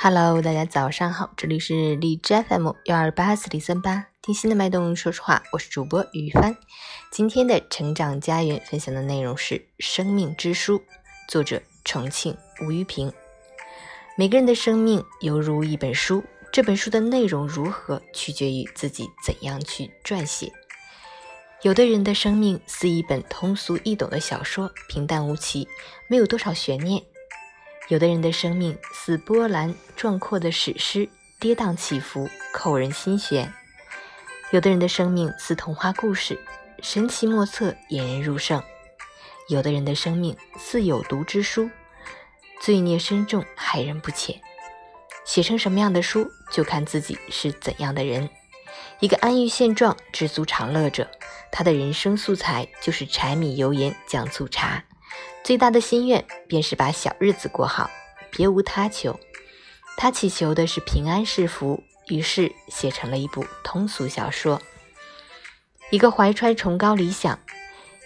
Hello，大家早上好，这里是荔枝 FM 幺二八四零三八，听心的脉动，说实话，我是主播于帆。今天的成长家园分享的内容是《生命之书》，作者重庆吴玉平。每个人的生命犹如一本书，这本书的内容如何，取决于自己怎样去撰写。有的人的生命似一本通俗易懂的小说，平淡无奇，没有多少悬念。有的人的生命似波澜壮阔的史诗，跌宕起伏，扣人心弦；有的人的生命似童话故事，神奇莫测，引人入胜；有的人的生命似有毒之书，罪孽深重，害人不浅。写成什么样的书，就看自己是怎样的人。一个安于现状、知足常乐者，他的人生素材就是柴米油盐酱醋茶。最大的心愿便是把小日子过好，别无他求。他祈求的是平安是福，于是写成了一部通俗小说。一个怀揣崇高理想、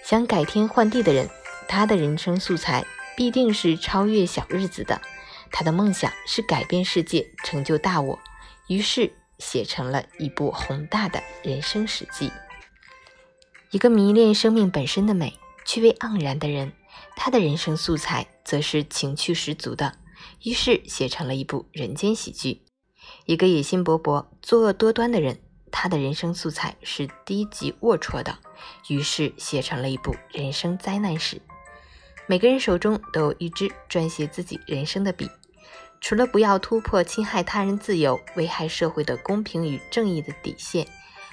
想改天换地的人，他的人生素材必定是超越小日子的。他的梦想是改变世界，成就大我，于是写成了一部宏大的人生史记。一个迷恋生命本身的美、趣味盎然的人。他的人生素材则是情趣十足的，于是写成了一部人间喜剧。一个野心勃勃、作恶多端的人，他的人生素材是低级龌龊的，于是写成了一部人生灾难史。每个人手中都有一支撰写自己人生的笔，除了不要突破侵害他人自由、危害社会的公平与正义的底线，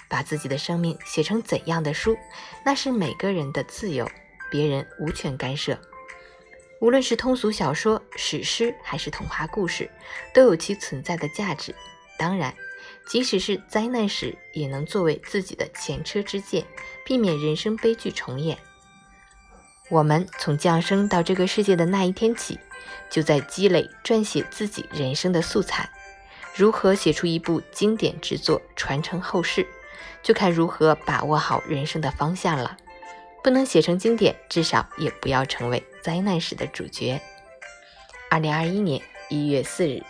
把自己的生命写成怎样的书，那是每个人的自由。别人无权干涉。无论是通俗小说、史诗，还是童话故事，都有其存在的价值。当然，即使是灾难史，也能作为自己的前车之鉴，避免人生悲剧重演。我们从降生到这个世界的那一天起，就在积累撰写自己人生的素材。如何写出一部经典之作，传承后世，就看如何把握好人生的方向了。不能写成经典，至少也不要成为灾难史的主角。二零二一年一月四日。